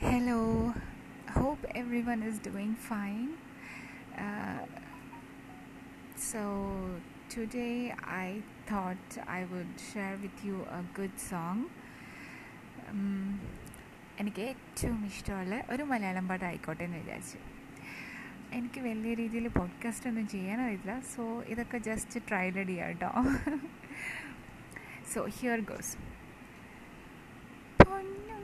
Hello, hope everyone is doing fine. Uh, so, today I thought I would share with you a good song. Um, എനിക്ക് ഏറ്റവും ഇഷ്ടമുള്ള ഒരു മലയാളം പാട്ടായിക്കോട്ടെ എന്ന് വിചാരിച്ചു. എനിക്ക് വലിയ രീതിയിൽ പോഡ്കാസ്റ്റ് ഒന്നും ചെയ്യാനറിയില്ല സോ ഇതൊക്കെ ജസ്റ്റ് ട്രൈഡ് ചെയ്യാം കേട്ടോ സോ ഹിയർ ഗോസ് പൊന്നും